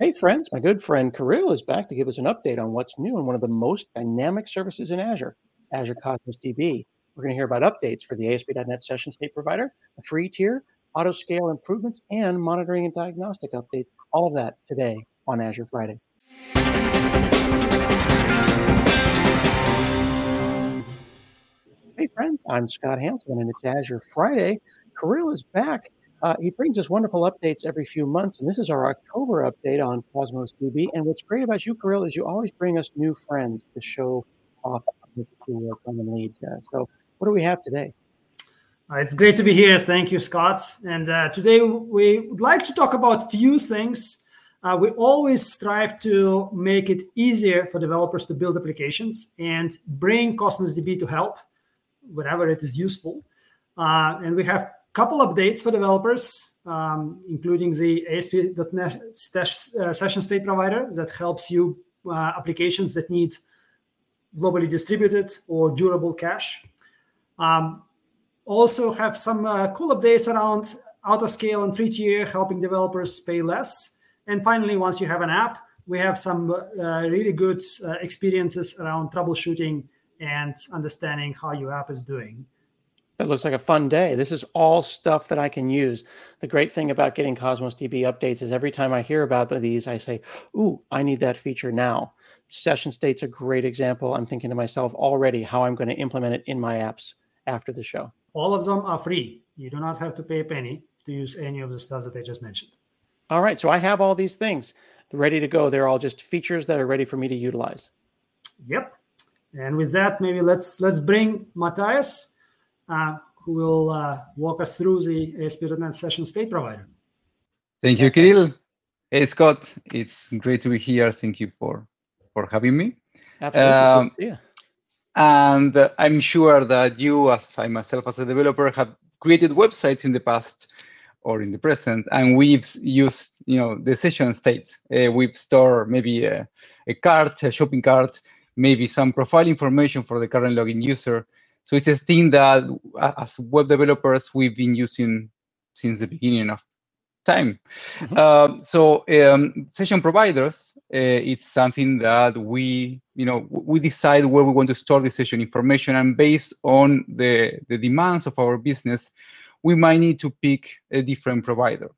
Hey, friends, my good friend Kirill is back to give us an update on what's new in one of the most dynamic services in Azure, Azure Cosmos DB. We're going to hear about updates for the ASP.NET Session State Provider, a free tier, auto scale improvements, and monitoring and diagnostic updates. All of that today on Azure Friday. Hey, friends, I'm Scott Hanselman, and it's Azure Friday. Kirill is back uh, he brings us wonderful updates every few months, and this is our October update on Cosmos DB. And what's great about you, Kirill, is you always bring us new friends to show off lead. Uh, so, what do we have today? Uh, it's great to be here. Thank you, Scott. And uh, today we would like to talk about a few things. Uh, we always strive to make it easier for developers to build applications and bring Cosmos DB to help wherever it is useful. Uh, and we have couple updates for developers, um, including the ASP.NET uh, session state provider that helps you uh, applications that need globally distributed or durable cache. Um, also have some uh, cool updates around auto scale and free tier, helping developers pay less. And finally, once you have an app, we have some uh, really good uh, experiences around troubleshooting and understanding how your app is doing. That looks like a fun day. This is all stuff that I can use. The great thing about getting Cosmos DB updates is every time I hear about these, I say, Ooh, I need that feature now. Session state's a great example. I'm thinking to myself already how I'm going to implement it in my apps after the show. All of them are free. You do not have to pay a penny to use any of the stuff that I just mentioned. All right. So I have all these things ready to go. They're all just features that are ready for me to utilize. Yep. And with that, maybe let's let's bring Matias who will uh, walk us through the ASP.NET Session State Provider. Thank you, Kirill. Hey, Scott, it's great to be here. Thank you for, for having me. Absolutely. Um, yeah. And uh, I'm sure that you, as I myself as a developer, have created websites in the past or in the present, and we've used, you know, the session state. Uh, we've stored maybe a, a cart, a shopping cart, maybe some profile information for the current login user, so it's a thing that as web developers, we've been using since the beginning of time. Mm-hmm. Uh, so um, session providers, uh, it's something that we, you know, we decide where we want to store the session information, and based on the the demands of our business, we might need to pick a different provider.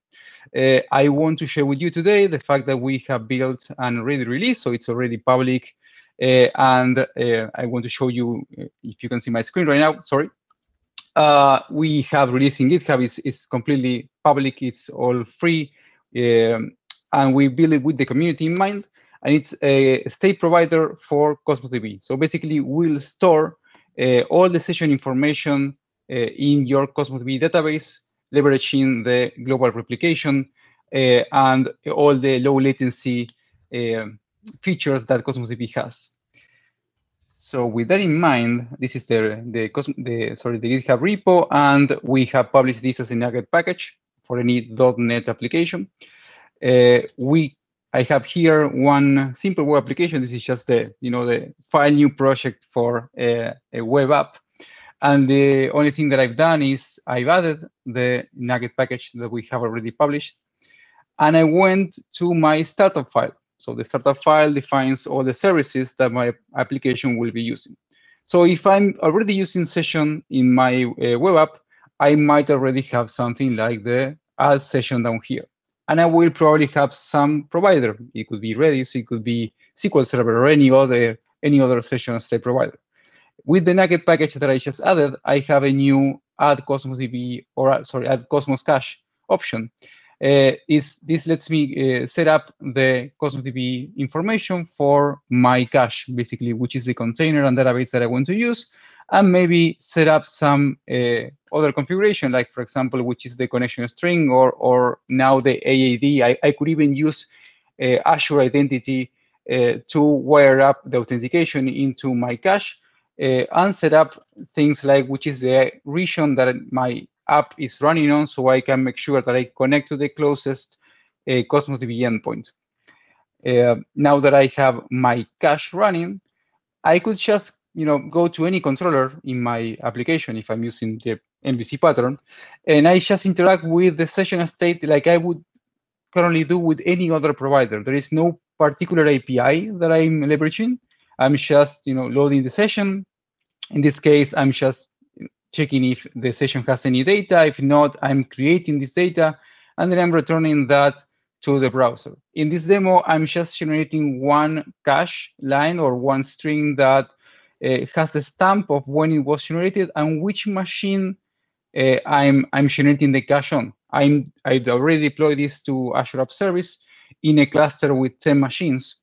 Uh, I want to share with you today the fact that we have built and already released, so it's already public, and uh, I want to show you, uh, if you can see my screen right now, sorry. we have released in GitHub, it's, it's completely public, it's all free, um, and we build it with the community in mind and it's a state provider for Cosmos DB. So basically, we'll store uh, all the session information uh, in your Cosmos DB database, leveraging the global replication uh, and all the low latency features that Cosmos DB has. So with that in mind, this is the, the, the, sorry, the GitHub repo, and we have published this as a NuGet package for any .NET application. Uh, we, I have here one simple web application. This is just the, you know, the file new project for a, a web app. And the only thing that I've done is I've added the NuGet package that we have already published. And I went to my startup file. So the startup file defines all the services that my application will be using. So if I'm already using session in my uh, web app, I might already have something like the add session down here. And I will probably have some provider. It could be Redis, it could be SQL Server or any other any other session state provider. With the NuGet package that I just added, I have a new add Cosmos DB or sorry, add Cosmos Cache option is this lets me uh, set up the Cosmos DB information for my cache, basically, which is the container and database that I want to use, and maybe set up some uh, other configuration, like for example, which is the connection string, or or now the AAD. I, I could even use uh, Azure Identity uh, to wire up the authentication into my cache. Uh, and set up things like which is the region that my app is running on so I can make sure that I connect to the closest uh, Cosmos DB endpoint. Uh, now that I have my cache running, I could just you know go to any controller in my application if I'm using the MVC pattern, and I just interact with the session state like I would currently do with any other provider. There is no particular API that I'm leveraging. I'm just, you know, loading the session. In this case, I'm just checking if the session has any data. If not, I'm creating this data, and then I'm returning that to the browser. In this demo, I'm just generating one cache line or one string that uh, has the stamp of when it was generated and which machine uh, I'm, I'm generating the cache on. I'm, I'd already deployed this to Azure App Service in a cluster with 10 machines.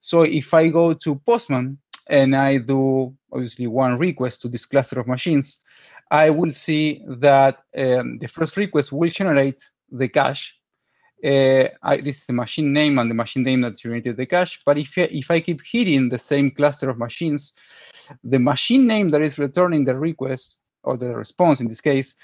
So if I go to Postman and I do obviously one request to this cluster of machines, I will see that um, the first request will generate the cache uh, I, this is the machine name and the machine name that generated the cache. But if, if I keep hitting the same cluster of machines, the machine name that is returning the request or the response in this case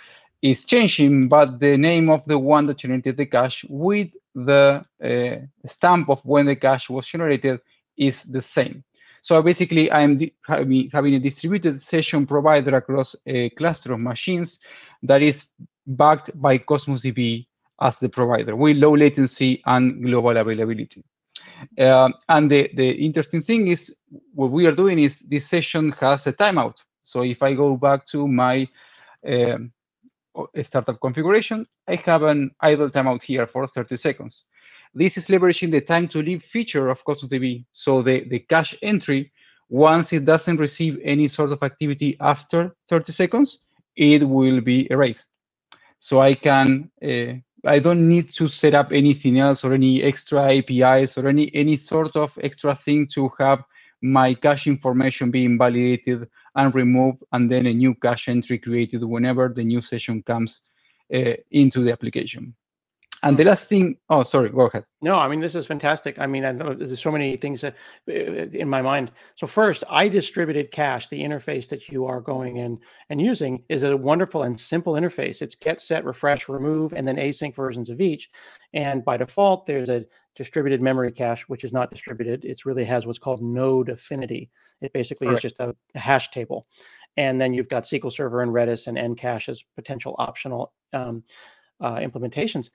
is changing, but the name of the one that generated the cache with the uh, stamp of when the cache was generated is the same. So basically, I'm having a distributed session provider across a cluster of machines that is backed by Cosmos DB as the provider with low latency and global availability. Uh, and the, the interesting thing is what we are doing is this session has a timeout. So if I go back to my um, startup configuration, I have an idle timeout here for 30 seconds. This is leveraging the time to live feature of Cosmos DB. So the, the cache entry, once it doesn't receive any sort of activity after 30 seconds, it will be erased. So I can uh, I don't need to set up anything else or any extra APIs or any any sort of extra thing to have my cache information being validated and removed, and then a new cache entry created whenever the new session comes uh, into the application. And the last thing, oh, sorry, go ahead. No, I mean, this is fantastic. I mean, I know there's so many things uh, in my mind. So first, I distributed cache, the interface that you are going in and using is a wonderful and simple interface. It's get, set, refresh, remove, and then async versions of each. And by default, there's a distributed memory cache, which is not distributed. It really has what's called node affinity. It basically is just a, hash table. And then you've got SQL Server and Redis and NCache as potential optional um, uh, implementations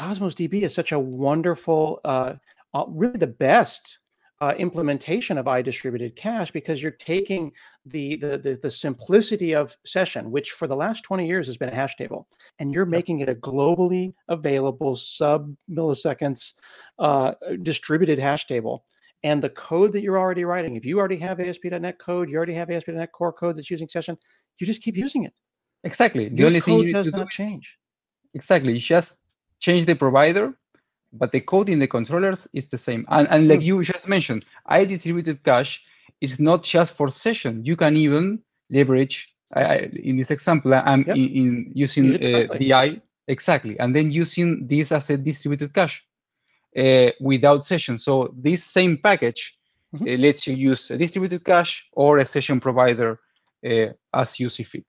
Cosmos DB is such a wonderful, uh, uh, really the best uh, implementation of iDistributed cache because you're taking the, the, the the simplicity of session, which for the last 20 years has been a hash table, and you're making it a globally available sub milliseconds uh, distributed hash table. And the code that you're already writing, if you already have ASP.NET code, you already have ASP.NET Core code that's using session, you just keep using it. Exactly. The Your only thing code you need does not do change. exactly you just change the provider, but the code in the controllers is the same. And, and like Hmm. you just mentioned, I distributed cache is not just for session. You can even leverage, in this example, I'm Yep. in, in using uh. DI, exactly, and then using this as a distributed cache uh, without session. So this same package Mhm. uh, lets you use a distributed cache or a session provider uh, as you see fit.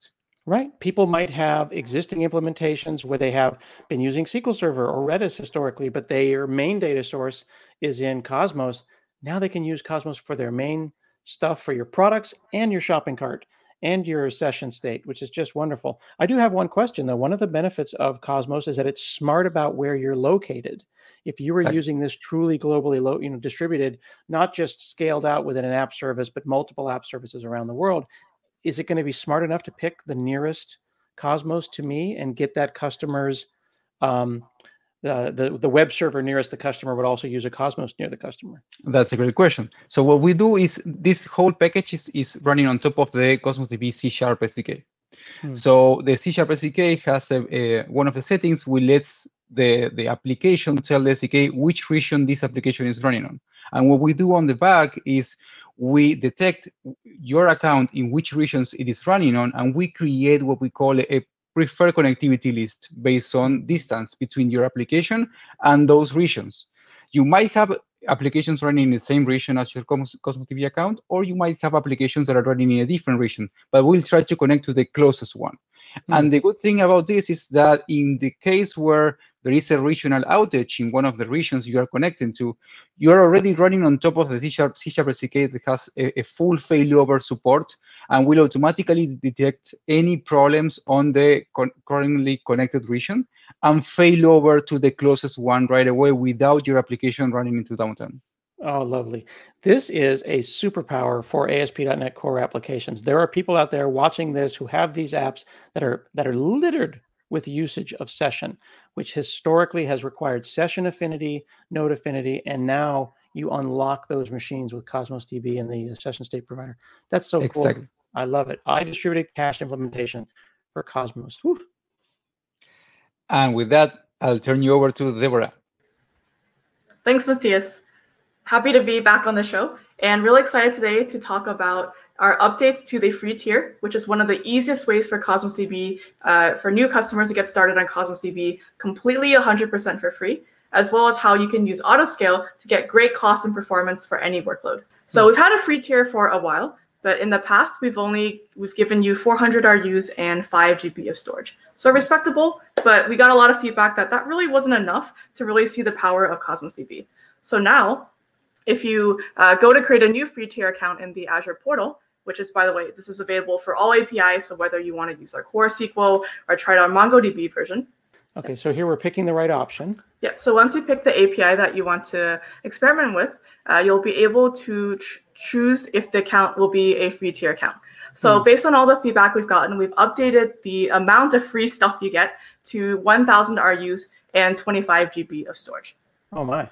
Right. People might have existing implementations where they have been using SQL Server or Redis historically, but their main data source is in Cosmos. Now they can use Cosmos for their main stuff for your products and your shopping cart and your session state, which is just wonderful. I do have one question though. One of the benefits of Cosmos is that it's smart about where you're located. If you were Exactly. using this truly globally low, you know, distributed, not just scaled out within an app service, but multiple app services around the world, is it going to be smart enough to pick the nearest Cosmos to me and get that customer's um, the, the the web server nearest the customer would also use a Cosmos near the customer. That's a great question. So what we do is this whole package is, is running on top of the Cosmos DB C Sharp SDK. Hmm. So the C Sharp SDK has a, a- one of the settings we lets the, the application tell the SDK which region this application is running on. And what we do on the back is we detect your account in which regions it is running on, and we create what we call a, preferred connectivity list based on distance between your application and those regions. You might have applications running in the same region as your Cosmos DB account, or you might have applications that are running in a different region, but we'll try to connect to the closest one. Mm. And the good thing about this is that in the case where there is a regional outage in one of the regions you are connecting to, you are already running on top of the C Sharp, C Sharp SDK that has a, a, full failover support and will automatically detect any problems on the con currently connected region and fail over to the closest one right away without your application running into downtime. Oh, lovely. This is a superpower for ASP.NET Core applications. There are people out there watching this who have these apps that are that are littered with usage of session, which historically has required session affinity, node affinity, and now you unlock those machines with Cosmos DB and the uh, session state provider. That's so exactly. cool. I love it. I distributed cache implementation for Cosmos. Whew. And with that, I'll turn you over to Deborah. Thanks, Matias. Happy to be back on the show and really excited today to talk about our updates to the free tier, which is one of the easiest ways for Cosmos DB uh, for new customers to get started on Cosmos DB completely 100% for free, as well as how you can use Autoscale to get great cost and performance for any workload. So we've had a free tier for a while, but in the past we've only we've given you 400 RUs and 5 GB of storage. So respectable, but we got a lot of feedback that that really wasn't enough to really see the power of Cosmos DB. So now, if you uh, go to create a new free tier account in the Azure portal, which is, by the way, this is available for all APIs. So whether you want to use our core SQL or try our MongoDB version. Okay, so here we're picking the right option. Yep. So once you pick the API that you want to experiment with, uh, you'll be able to choose if the account will be a free tier account. So hmm. based on all the feedback we've gotten, we've updated the amount of free stuff you get to 1,000 RUs and 25 GB of storage. Oh my!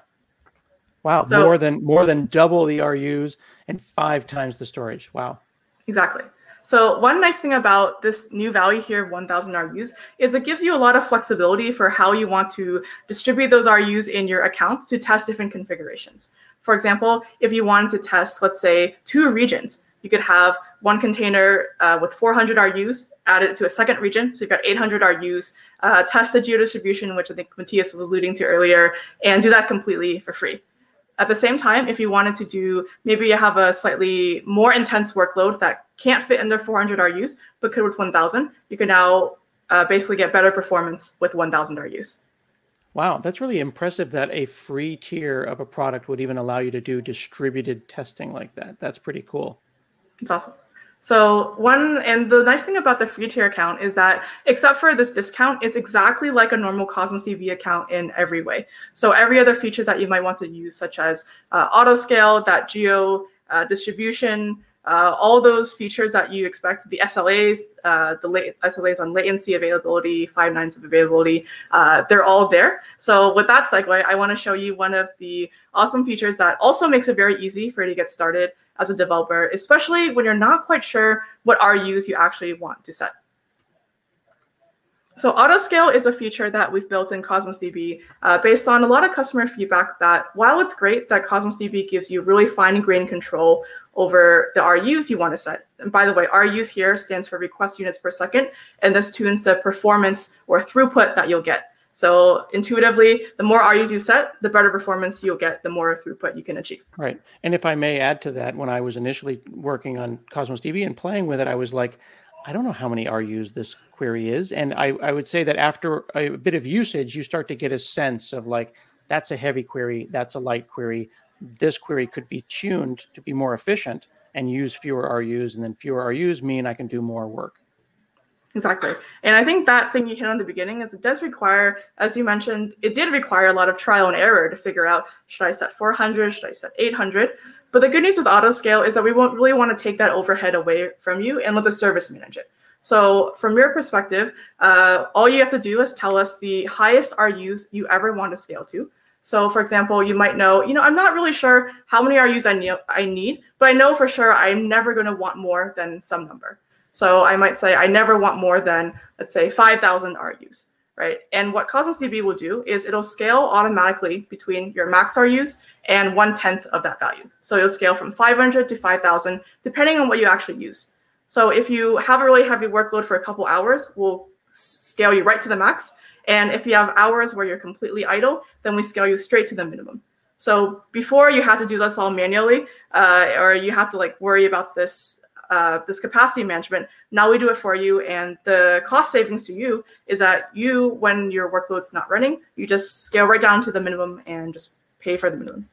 Wow, so, more than more than double the RUs and five times the storage. Wow. Exactly. So one nice thing about this new value here, 1000 RUs, is it gives you a lot of flexibility for how you want to distribute those RUs in your accounts to test different configurations. For example, if you wanted to test, let's say, two regions, you could have one container uh, with 400 RUs added to a second region. So you've got 800 RUs, uh, test the geo-distribution, which I think Matias was alluding to earlier, and do that completely for free. At the same time, if you wanted to do, maybe you have a slightly more intense workload that can't fit in their 400 RUs, but could with 1000, you can now uh, basically get better performance with 1000 RUs. Wow, that's really impressive that a free tier of a product would even allow you to do distributed testing like that. That's pretty cool. It's awesome. So one, and the nice thing about the free tier account is that except for this discount, it's exactly like a normal Cosmos DB account in every way. So every other feature that you might want to use, such as uh, auto scale, that geo uh, distribution, uh, all those features that you expect, the SLAs, uh, the SLAs on latency availability, five nines of availability, uh, they're all there. So with that segue, I want to show you one of the awesome features that also makes it very easy for you to get started as a developer, especially when you're not quite sure what RUs you actually want to set. So autoscale is a feature that we've built in Cosmos DB uh, based on a lot of customer feedback that while it's great that Cosmos DB gives you really fine-grained control over the RUs you want to set. And by the way, RUs here stands for request units per second, and this tunes the performance or throughput that you'll get. So intuitively, the more RUs you set, the better performance you'll get, the more throughput you can achieve. Right. And if I may add to that, when I was initially working on Cosmos DB and playing with it, I was like, I don't know how many RUs this query is. And I, I would say that after a bit of usage, you start to get a sense of like, that's a heavy query, that's a light query. This query could be tuned to be more efficient and use fewer RUs. And then fewer RUs mean I can do more work. Exactly. And I think that thing you hit on the beginning is it does require, as you mentioned, it did require a lot of trial and error to figure out should I set 400, should I set 800? But the good news with autoscale is that we won't really want to take that overhead away from you and let the service manage it. So from your perspective, uh, all you have to do is tell us the highest RUs you ever want to scale to. So for example, you might know, you know, I'm not really sure how many RUs I need, I need, but I know for sure I'm never going to want more than some number. So I might say I never want more than, let's say, 5,000 RUs, right? And what Cosmos DB will do is it'll scale automatically between your max RUs and one tenth of that value. So it'll scale from 500 to 5,000, depending on what you actually use. So if you have a really heavy workload for a couple hours, we'll scale you right to the max. And if you have hours where you're completely idle, then we scale you straight to the minimum. So before you had to do this all manually, uh, or you had to like worry about this uh, this capacity management. Now we do it for you, and the cost savings to you is that you, when your workload's not running, you just scale right down to the minimum and just pay for the minimum.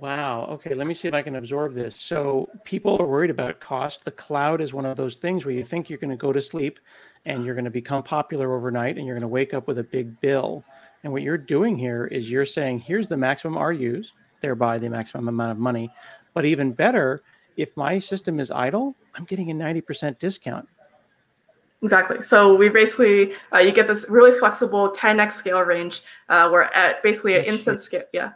Wow. Okay, let me see if I can absorb this. So people are worried about cost. The cloud is one of those things where you think you're going to go to sleep and you're going to become popular overnight and you're going to wake up with a big bill. And what you're doing here is you're saying, here's the maximum RUs, thereby the maximum amount of money. But even better, if my system is idle, I'm getting a 90% discount. Exactly. So we basically uh, you get this really flexible 10x scale range uh, where at basically an instant scale. Yeah.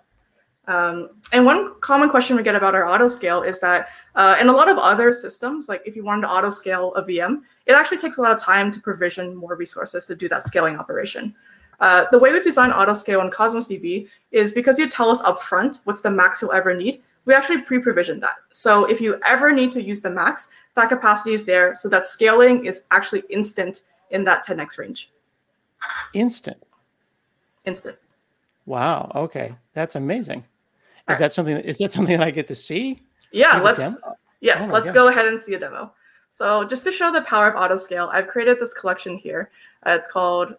Um, and one common question we get about our auto scale is that uh, in a lot of other systems, like if you wanted to auto scale a VM, it actually takes a lot of time to provision more resources to do that scaling operation. Uh, the way we've designed auto scale on Cosmos DB is because you tell us upfront what's the max you'll ever need, we actually pre-provision that. So if you ever need to use the max, that capacity is there so that scaling is actually instant in that 10x range. Instant. Instant. Wow. Okay, that's amazing. Is that something? Is that something that I get to see? Yeah. Let's. Yes. Oh let's God. go ahead and see a demo. So just to show the power of autoscale, I've created this collection here. Uh, it's called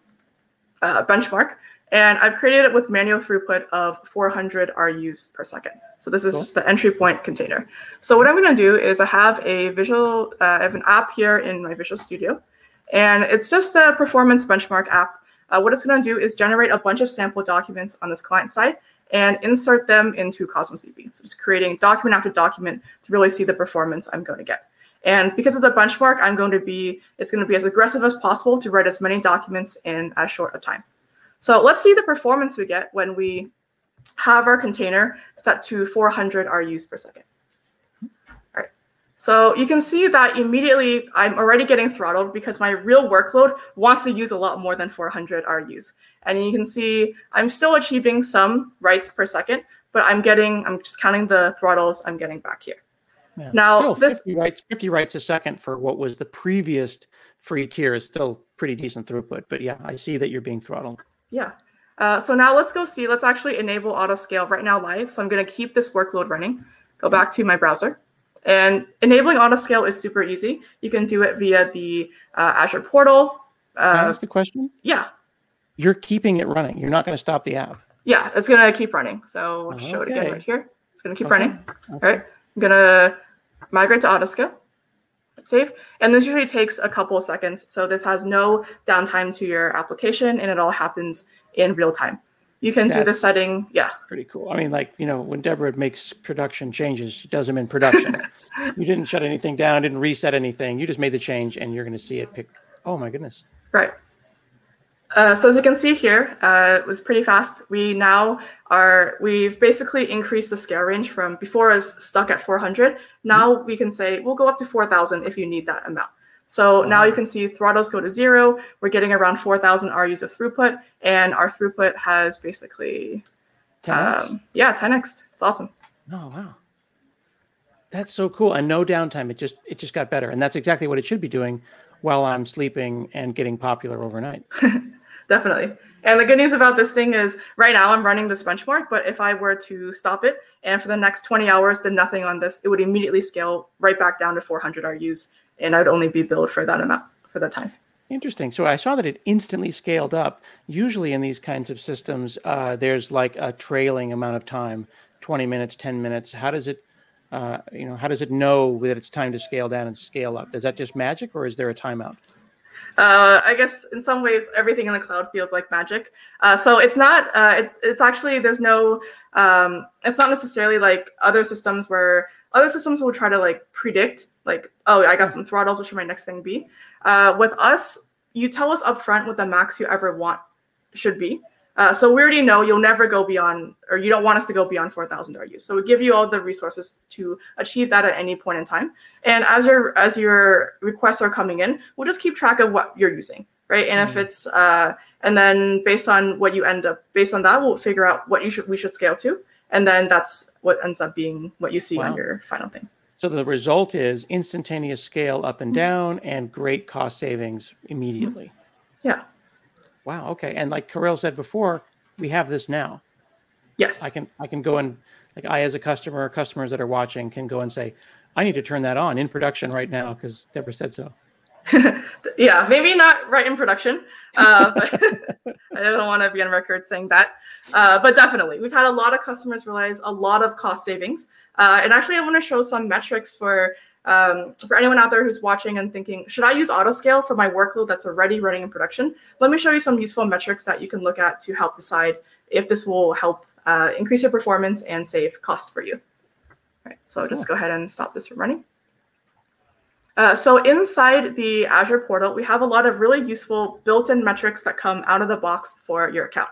uh, Benchmark, and I've created it with manual throughput of 400 RUs per second. So this is cool. just the entry point container. So what I'm going to do is I have a visual, uh, I have an app here in my Visual Studio, and it's just a performance benchmark app. Uh, what it's going to do is generate a bunch of sample documents on this client side and insert them into Cosmos DB. So just creating document after document to really see the performance I'm going to get. And because of the benchmark, I'm going to be, it's going to be as aggressive as possible to write as many documents in as short a time. So let's see the performance we get when we have our container set to 400 RUs per second. All right. So you can see that immediately I'm already getting throttled because my real workload wants to use a lot more than 400 RUs. And you can see I'm still achieving some writes per second, but I'm getting, I'm just counting the throttles I'm getting back here. Yeah. Now, still, this 50 writes, 50 writes a second for what was the previous free tier is still pretty decent throughput. But yeah, I see that you're being throttled. Yeah. Uh, so now let's go see. Let's actually enable auto scale right now live. So I'm going to keep this workload running. Go back to my browser. And enabling auto scale is super easy. You can do it via the uh, Azure portal. Uh, can I ask a question? Yeah. You're keeping it running. You're not going to stop the app. Yeah, it's going to keep running. So I'll show okay. it again right here. It's going to keep okay. running. Okay. All right. I'm going to migrate to auto scale. Save. And this usually takes a couple of seconds. So this has no downtime to your application and it all happens in real time. You can That's do the setting. Yeah. Pretty cool. I mean, like, you know, when Deborah makes production changes, she does them in production. you didn't shut anything down, didn't reset anything. You just made the change and you're going to see it pick. Oh, my goodness. Right. Uh, so as you can see here, uh, it was pretty fast. We now are, we've basically increased the scale range from before was stuck at 400. Now mm-hmm. we can say we'll go up to 4,000 if you need that amount. So now you can see throttles go to zero. We're getting around 4,000 RUs of throughput, and our throughput has basically, 10x. Um, yeah, 10x. It's awesome. Oh wow, that's so cool. And no downtime. It just it just got better, and that's exactly what it should be doing while I'm sleeping and getting popular overnight. Definitely. And the good news about this thing is right now I'm running this benchmark, but if I were to stop it and for the next 20 hours did nothing on this, it would immediately scale right back down to 400 RUs and I'd only be billed for that amount for that time. Interesting. So I saw that it instantly scaled up. Usually in these kinds of systems, uh, there's like a trailing amount of time, 20 minutes, 10 minutes. How does it, uh, you know, how does it know that it's time to scale down and scale up? Is that just magic, or is there a timeout? Uh, I guess in some ways everything in the cloud feels like magic. Uh, so it's not. Uh, it's, it's actually there's no. Um, it's not necessarily like other systems where other systems will try to like predict like oh I got some throttles. What should my next thing be? Uh, with us, you tell us upfront what the max you ever want should be. Uh, so we already know you'll never go beyond, or you don't want us to go beyond 4,000 RUs. So we give you all the resources to achieve that at any point in time. And as your as your requests are coming in, we'll just keep track of what you're using, right? And mm-hmm. if it's uh, and then based on what you end up, based on that, we'll figure out what you should we should scale to, and then that's what ends up being what you see wow. on your final thing. So the result is instantaneous scale up and mm-hmm. down, and great cost savings immediately. Yeah. Wow. Okay. And like Kirill said before, we have this now. Yes. I can I can go and like I, as a customer, customers that are watching can go and say, I need to turn that on in production right now because Deborah said so. yeah, maybe not right in production. Uh, but I don't want to be on record saying that. Uh, but definitely, we've had a lot of customers realize a lot of cost savings. Uh, and actually, I want to show some metrics for um, for anyone out there who's watching and thinking, should I use autoscale for my workload that's already running in production? Let me show you some useful metrics that you can look at to help decide if this will help uh, increase your performance and save cost for you. All right, so I'll just go ahead and stop this from running. Uh, so inside the Azure portal, we have a lot of really useful built-in metrics that come out of the box for your account.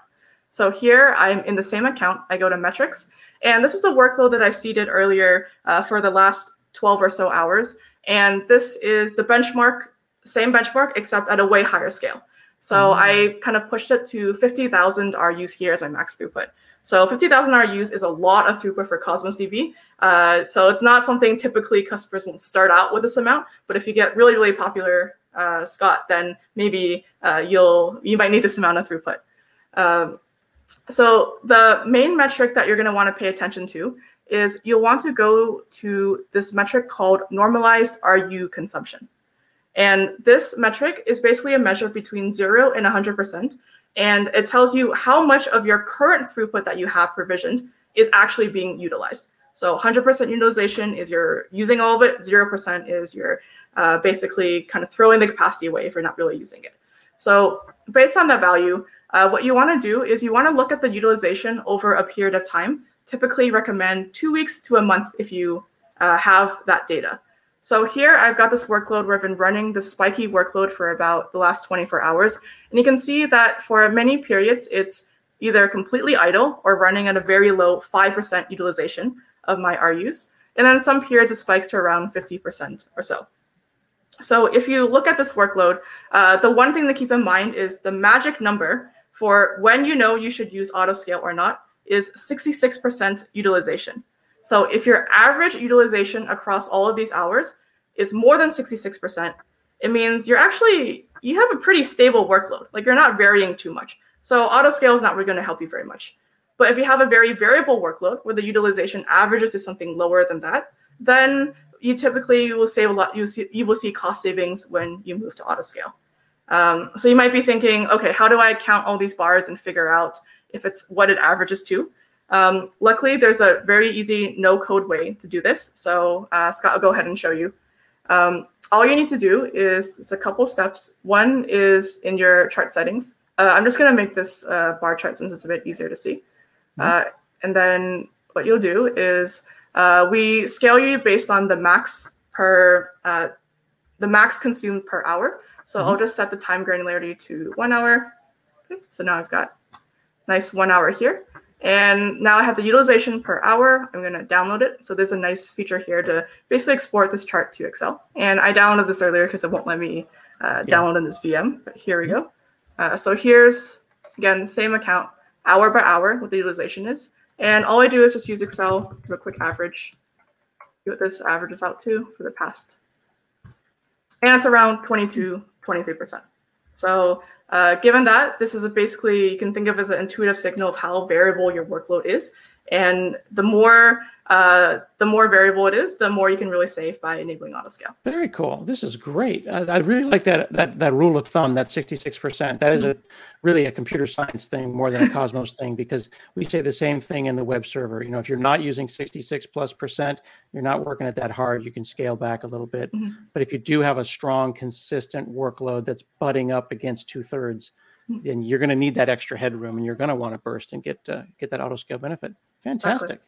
So here I'm in the same account. I go to metrics, and this is a workload that I've seeded earlier uh, for the last 12 or so hours. And this is the benchmark, same benchmark, except at a way higher scale. So mm-hmm. I kind of pushed it to 50,000 RUs here as my max throughput. So 50,000 RUs is a lot of throughput for Cosmos DB. Uh, so it's not something typically customers won't start out with this amount, but if you get really, really popular, uh, Scott, then maybe uh, you'll you might need this amount of throughput. Um, so the main metric that you're going to want to pay attention to is you'll want to go to this metric called normalized RU consumption. And this metric is basically a measure between zero and 100%. And it tells you how much of your current throughput that you have provisioned is actually being utilized. So 100% utilization is you're using all of it, 0% is you're uh, basically kind of throwing the capacity away if you're not really using it. So based on that value, uh, what you want to do is you want to look at the utilization over a period of time. Typically recommend two weeks to a month if you uh, have that data. So here I've got this workload where I've been running the spiky workload for about the last 24 hours. And you can see that for many periods, it's either completely idle or running at a very low 5% utilization of my RUs. And then some periods it spikes to around 50% or so. So if you look at this workload, uh, the one thing to keep in mind is the magic number for when you know you should use autoscale or not is 66% utilization. So if your average utilization across all of these hours is more than 66%, it means you're actually you have a pretty stable workload. Like you're not varying too much. So autoscale is not really going to help you very much. But if you have a very variable workload where the utilization averages to something lower than that, then you typically will save a lot. You see, you will see cost savings when you move to autoscale. Um, so you might be thinking, okay, how do I count all these bars and figure out if it's what it averages to? Um, luckily, there's a very easy no-code way to do this. So uh, Scott, I'll go ahead and show you. Um, all you need to do is just a couple steps. One is in your chart settings. Uh, I'm just going to make this uh, bar chart since it's a bit easier to see. Mm-hmm. and then what you'll do is uh, we scale you based on the max per uh, the max consumed per hour. So mm-hmm. I'll just set the time granularity to one hour. Okay, so now I've got nice one hour here. And now I have the utilization per hour. I'm going to download it. So there's a nice feature here to basically export this chart to Excel. And I downloaded this earlier because it won't let me uh, yeah. download in this VM. But here we go. Uh, so here's, again, same account, hour by hour, what the utilization is. And all I do is just use Excel, do a quick average, see what this averages out to for the past. And it's around 22, 23%. So uh, given that, this is basically, you can think of as an intuitive signal of how variable your workload is. And the more uh, the more variable it is, the more you can really save by enabling autoscale. Very cool. This is great. I, I really like that that that rule of thumb, that 66%. That is a really a computer science thing more than a Cosmos thing because we say the same thing in the web server. You know, if you're not using 66 plus percent, you're not working it that hard, you can scale back a little bit. Mm-hmm. But if you do have a strong, consistent workload that's butting up against two thirds, mm-hmm. then you're going to need that extra headroom and you're going to want to burst and get uh, get that auto scale benefit. Fantastic. Exactly.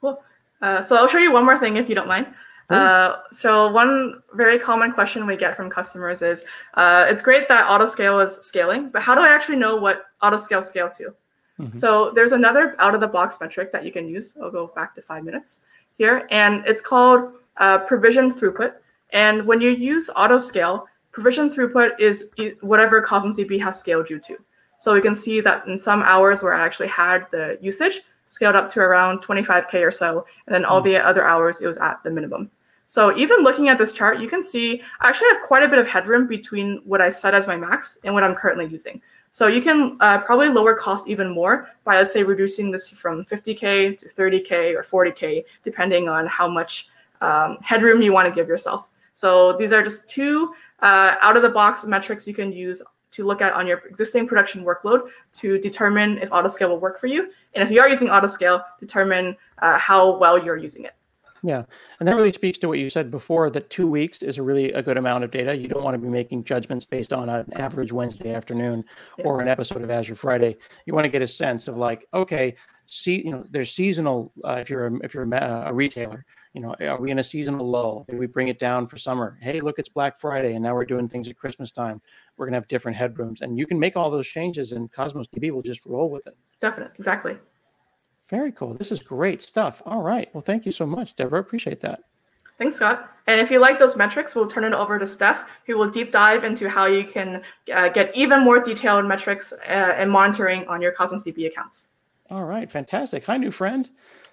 Cool. Uh, so I'll show you one more thing if you don't mind. Uh, so one very common question we get from customers is, uh, it's great that autoscale is scaling, but how do I actually know what autoscale scale to? Mm-hmm. So there's another out of the box metric that you can use. I'll go back to five minutes here, and it's called uh, provision throughput. And when you use autoscale, provision throughput is whatever Cosmos DB has scaled you to. So we can see that in some hours where I actually had the usage, scaled up to around 25K or so. And then all mm. the other hours, it was at the minimum. So even looking at this chart, you can see I actually have quite a bit of headroom between what I set as my max and what I'm currently using. So you can uh, probably lower costs even more by, let's say, reducing this from 50K to 30K or 40K, depending on how much um, headroom you want to give yourself. So these are just two uh, out of the box metrics you can use to look at on your existing production workload to determine if autoscale will work for you. And if you are using autoscale, determine uh, how well you're using it. Yeah, and that really speaks to what you said before that two weeks is a really a good amount of data. You don't want to be making judgments based on an average Wednesday afternoon yeah. or an episode of Azure Friday. You want to get a sense of like, okay, see, you know, there's seasonal. Uh, if you're a, if you're a, a retailer, you know, are we in a seasonal lull? Maybe we bring it down for summer. Hey, look, it's Black Friday, and now we're doing things at Christmas time. We're gonna have different headrooms, and you can make all those changes, and Cosmos DB will just roll with it. Definitely, exactly. Very cool. This is great stuff. All right. Well, thank you so much, Deborah. Appreciate that. Thanks, Scott. And if you like those metrics, we'll turn it over to Steph, who will deep dive into how you can uh, get even more detailed metrics uh, and monitoring on your Cosmos DB accounts. All right, fantastic. Hi, new friend.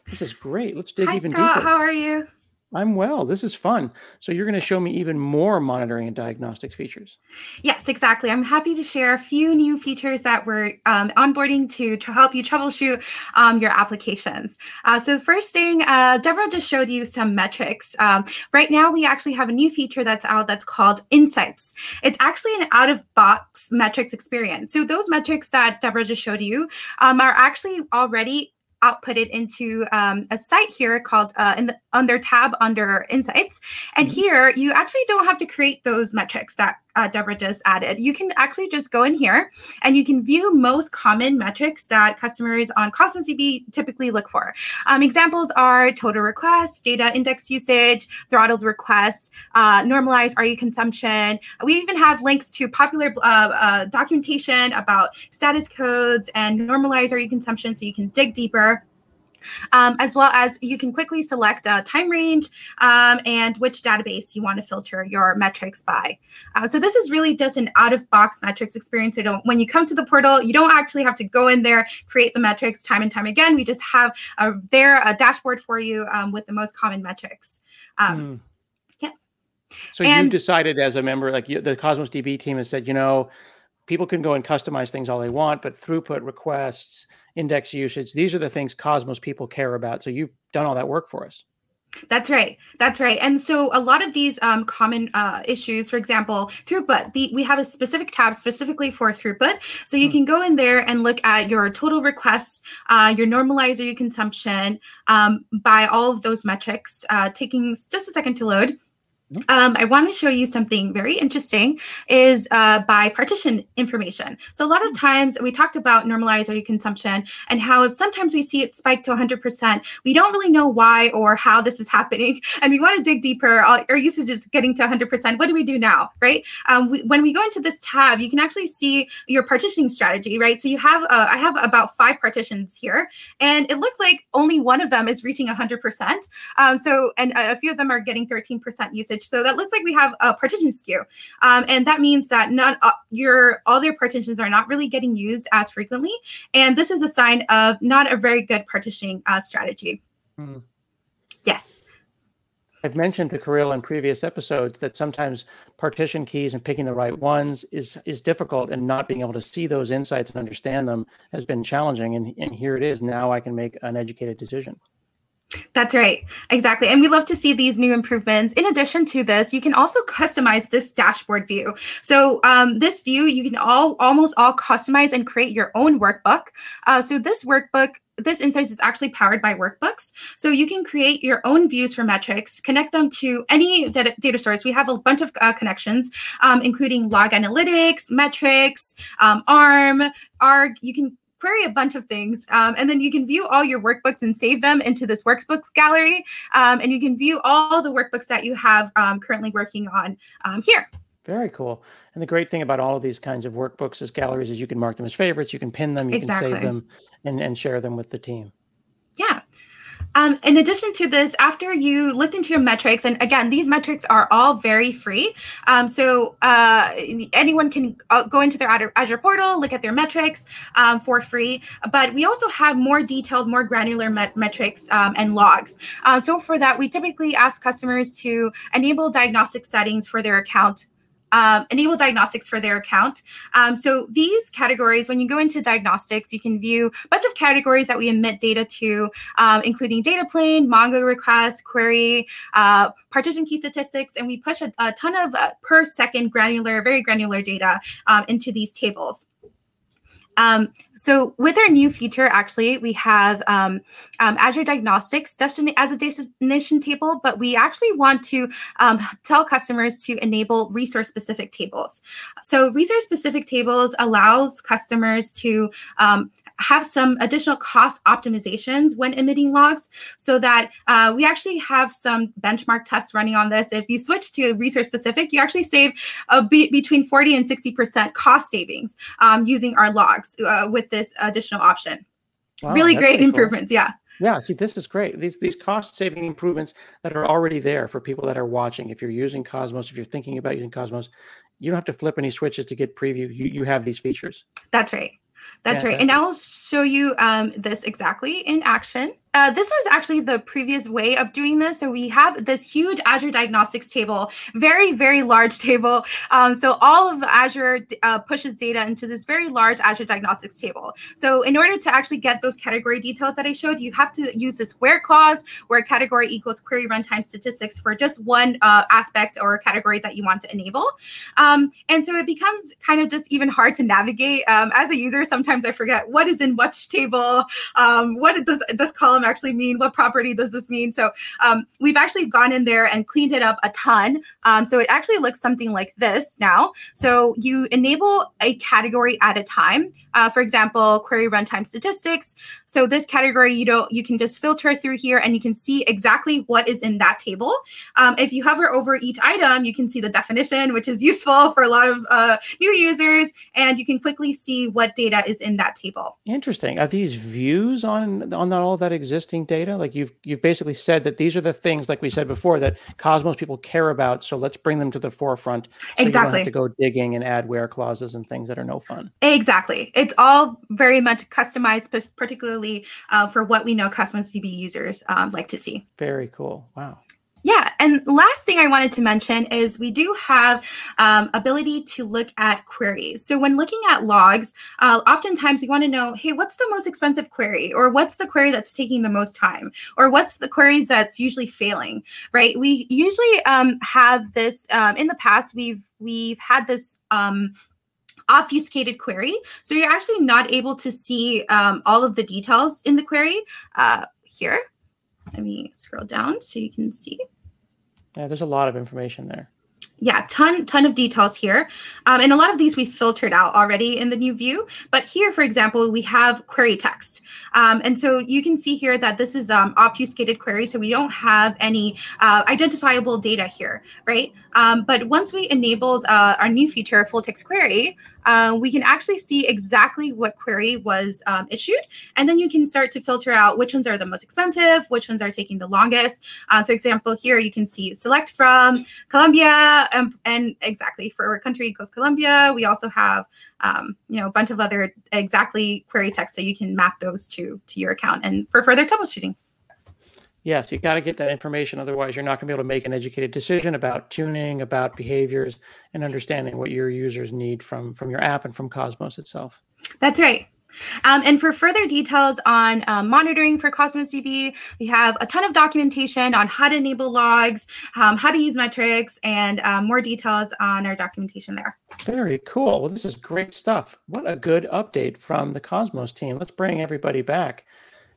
This is great. Let's dig Hi, even Scott. deeper. How are you? I'm well. This is fun. So you're going to show me even more monitoring and diagnostics features. Yes, exactly. I'm happy to share a few new features that we're um, onboarding to, to help you troubleshoot um, your applications. Uh, so the first thing, uh, Deborah just showed you some metrics. Um, right now, we actually have a new feature that's out that's called Insights. It's actually an out-of-box metrics experience. So those metrics that Deborah just showed you um, are actually already output it into um, a site here called uh, in the under tab under insights and mm-hmm. here you actually don't have to create those metrics that uh, Deborah just added. You can actually just go in here and you can view most common metrics that customers on Cosmos DB typically look for. Um, examples are total requests, data index usage, throttled requests, uh, normalized RU consumption. We even have links to popular uh, uh, documentation about status codes and normalized RU consumption so you can dig deeper um, as well as you can quickly select a time range um, and which database you want to filter your metrics by. Uh, so this is really just an out-of-box metrics experience. don't, when you come to the portal, you don't actually have to go in there, create the metrics time and time again. We just have a, there a dashboard for you um, with the most common metrics. Mm. Yeah. So and, you decided as a member, like you, the Cosmos DB team has said, you know, people can go and customize things all they want, but throughput requests, index usage, these are the things Cosmos people care about. So you've done all that work for us. That's right. That's right. And so a lot of these um, common uh, issues, for example, throughput, the, we have a specific tab specifically for throughput. So you hmm. can go in there and look at your total requests, uh, your normalized RU consumption um, by all of those metrics, uh, taking just a second to load. Um, I want to show you something very interesting is uh, by partition information. So a lot of times we talked about normalized RU consumption and how if sometimes we see it spike to 100%, we don't really know why or how this is happening. And we want to dig deeper. Our usage is getting to 100%. What do we do now, right? Um, we, when we go into this tab, you can actually see your partitioning strategy, right? So you have, uh, I have about five partitions here, and it looks like only one of them is reaching 100%. Um, so, and a few of them are getting 13% usage usage. So that looks like we have a partition skew. Um, and that means that not uh, your all their partitions are not really getting used as frequently. And this is a sign of not a very good partitioning uh, strategy. Hmm. Yes. I've mentioned to Kirill in previous episodes that sometimes partition keys and picking the right ones is is difficult, and not being able to see those insights and understand them has been challenging. And, and here it is. Now I can make an educated decision. That's right. Exactly. And we love to see these new improvements. In addition to this, you can also customize this dashboard view. So um, this view, you can all almost all customize and create your own workbook. Uh, so this workbook this insights is actually powered by workbooks so you can create your own views for metrics connect them to any data, data source we have a bunch of uh, connections um, including log analytics metrics um, arm arg you can query a bunch of things. Um, and then you can view all your workbooks and save them into this workbooks gallery. Um, and you can view all the workbooks that you have um, currently working on um, here. Very cool. And the great thing about all of these kinds of workbooks as galleries is you can mark them as favorites, you can pin them, you exactly. can save them and, and share them with the team. Um, in addition to this, after you looked into your metrics, and again, these metrics are all very free. Um, so uh, anyone can uh, go into their Azure portal, look at their metrics um, for free. But we also have more detailed, more granular met metrics um, and logs. Uh, so for that, we typically ask customers to enable diagnostic settings for their account um, enable diagnostics for their account. Um, so these categories, when you go into diagnostics, you can view a bunch of categories that we emit data to, um, including data plane, Mongo request, query, uh, partition key statistics, and we push a, a ton of uh, per second granular, very granular data um, into these tables. Um, so with our new feature, actually, we have um, um, Azure Diagnostics as a destination table, but we actually want to um, tell customers to enable resource-specific tables. So resource-specific tables allows customers to um, have some additional cost optimizations when emitting logs so that uh, we actually have some benchmark tests running on this. If you switch to resource specific, you actually save be- between 40 and 60% cost savings um, using our logs uh, with this additional option. Wow, really great improvements. Cool. Yeah. Yeah, see, this is great. These these cost saving improvements that are already there for people that are watching. If you're using Cosmos, if you're thinking about using Cosmos, you don't have to flip any switches to get preview. You you have these features. That's right. That's yeah, right. And I'll show you um, this exactly in action. Uh, this was actually the previous way of doing this. So we have this huge Azure Diagnostics table, very, very large table. Um, so all of Azure uh, pushes data into this very large Azure Diagnostics table. So in order to actually get those category details that I showed, you have to use this where clause where category equals query runtime statistics for just one uh, aspect or category that you want to enable. Um, and so it becomes kind of just even hard to navigate. Um, as a user, sometimes I forget what is in which table, um, what does this column actually mean? What property does this mean? So um, we've actually gone in there and cleaned it up a ton. Um, so it actually looks something like this now. So you enable a category at a time. Uh, for example, query runtime statistics. So this category, you don't, you can just filter through here and you can see exactly what is in that table. Um, if you hover over each item, you can see the definition, which is useful for a lot of uh, new users, and you can quickly see what data is in that table. Interesting. Are these views on on all that existing data? Like you've you've basically said that these are the things, like we said before, that Cosmos people care about. So let's bring them to the forefront. So exactly. to go digging and add where clauses and things that are no fun. Exactly. It's all very much customized, particularly uh, for what we know Cosmos DB users um, like to see. Very cool. Wow. Yeah, and last thing I wanted to mention is we do have um, ability to look at queries. So when looking at logs, uh, oftentimes you want to know, hey, what's the most expensive query, or what's the query that's taking the most time, or what's the queries that's usually failing, right? We usually um, have this um, in the past. We've we've had this um, obfuscated query. So you're actually not able to see um, all of the details in the query uh, here. Let me scroll down so you can see. Yeah, there's a lot of information there. Yeah, ton ton of details here, um, and a lot of these we filtered out already in the new view. But here, for example, we have query text, um, and so you can see here that this is um, obfuscated query, so we don't have any uh, identifiable data here, right? Um, but once we enabled uh, our new feature, full text query, uh, we can actually see exactly what query was um, issued. And then you can start to filter out which ones are the most expensive, which ones are taking the longest. Uh, so example here, you can see select from Colombia and, and exactly for our country goes Colombia. We also have, um, you know, a bunch of other exactly query text. So you can map those to, to your account and for further troubleshooting. Yes, you got to get that information. Otherwise, you're not going to be able to make an educated decision about tuning, about behaviors, and understanding what your users need from from your app and from Cosmos itself. That's right. Um, and for further details on um, monitoring for Cosmos DB, we have a ton of documentation on how to enable logs, um, how to use metrics, and um, more details on our documentation there. Very cool. Well, this is great stuff. What a good update from the Cosmos team. Let's bring everybody back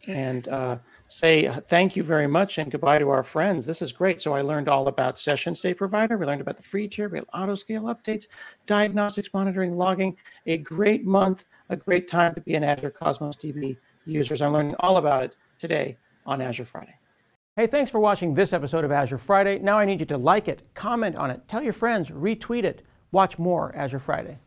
and uh, say uh, thank you very much and goodbye to our friends. This is great. So I learned all about session state provider. We learned about the free tier. We auto scale updates, diagnostics monitoring, logging. A great month, a great time to be an Azure Cosmos DB users. I'm learning all about it today on Azure Friday. Hey, thanks for watching this episode of Azure Friday. Now I need you to like it, comment on it, tell your friends, retweet it. Watch more Azure Friday.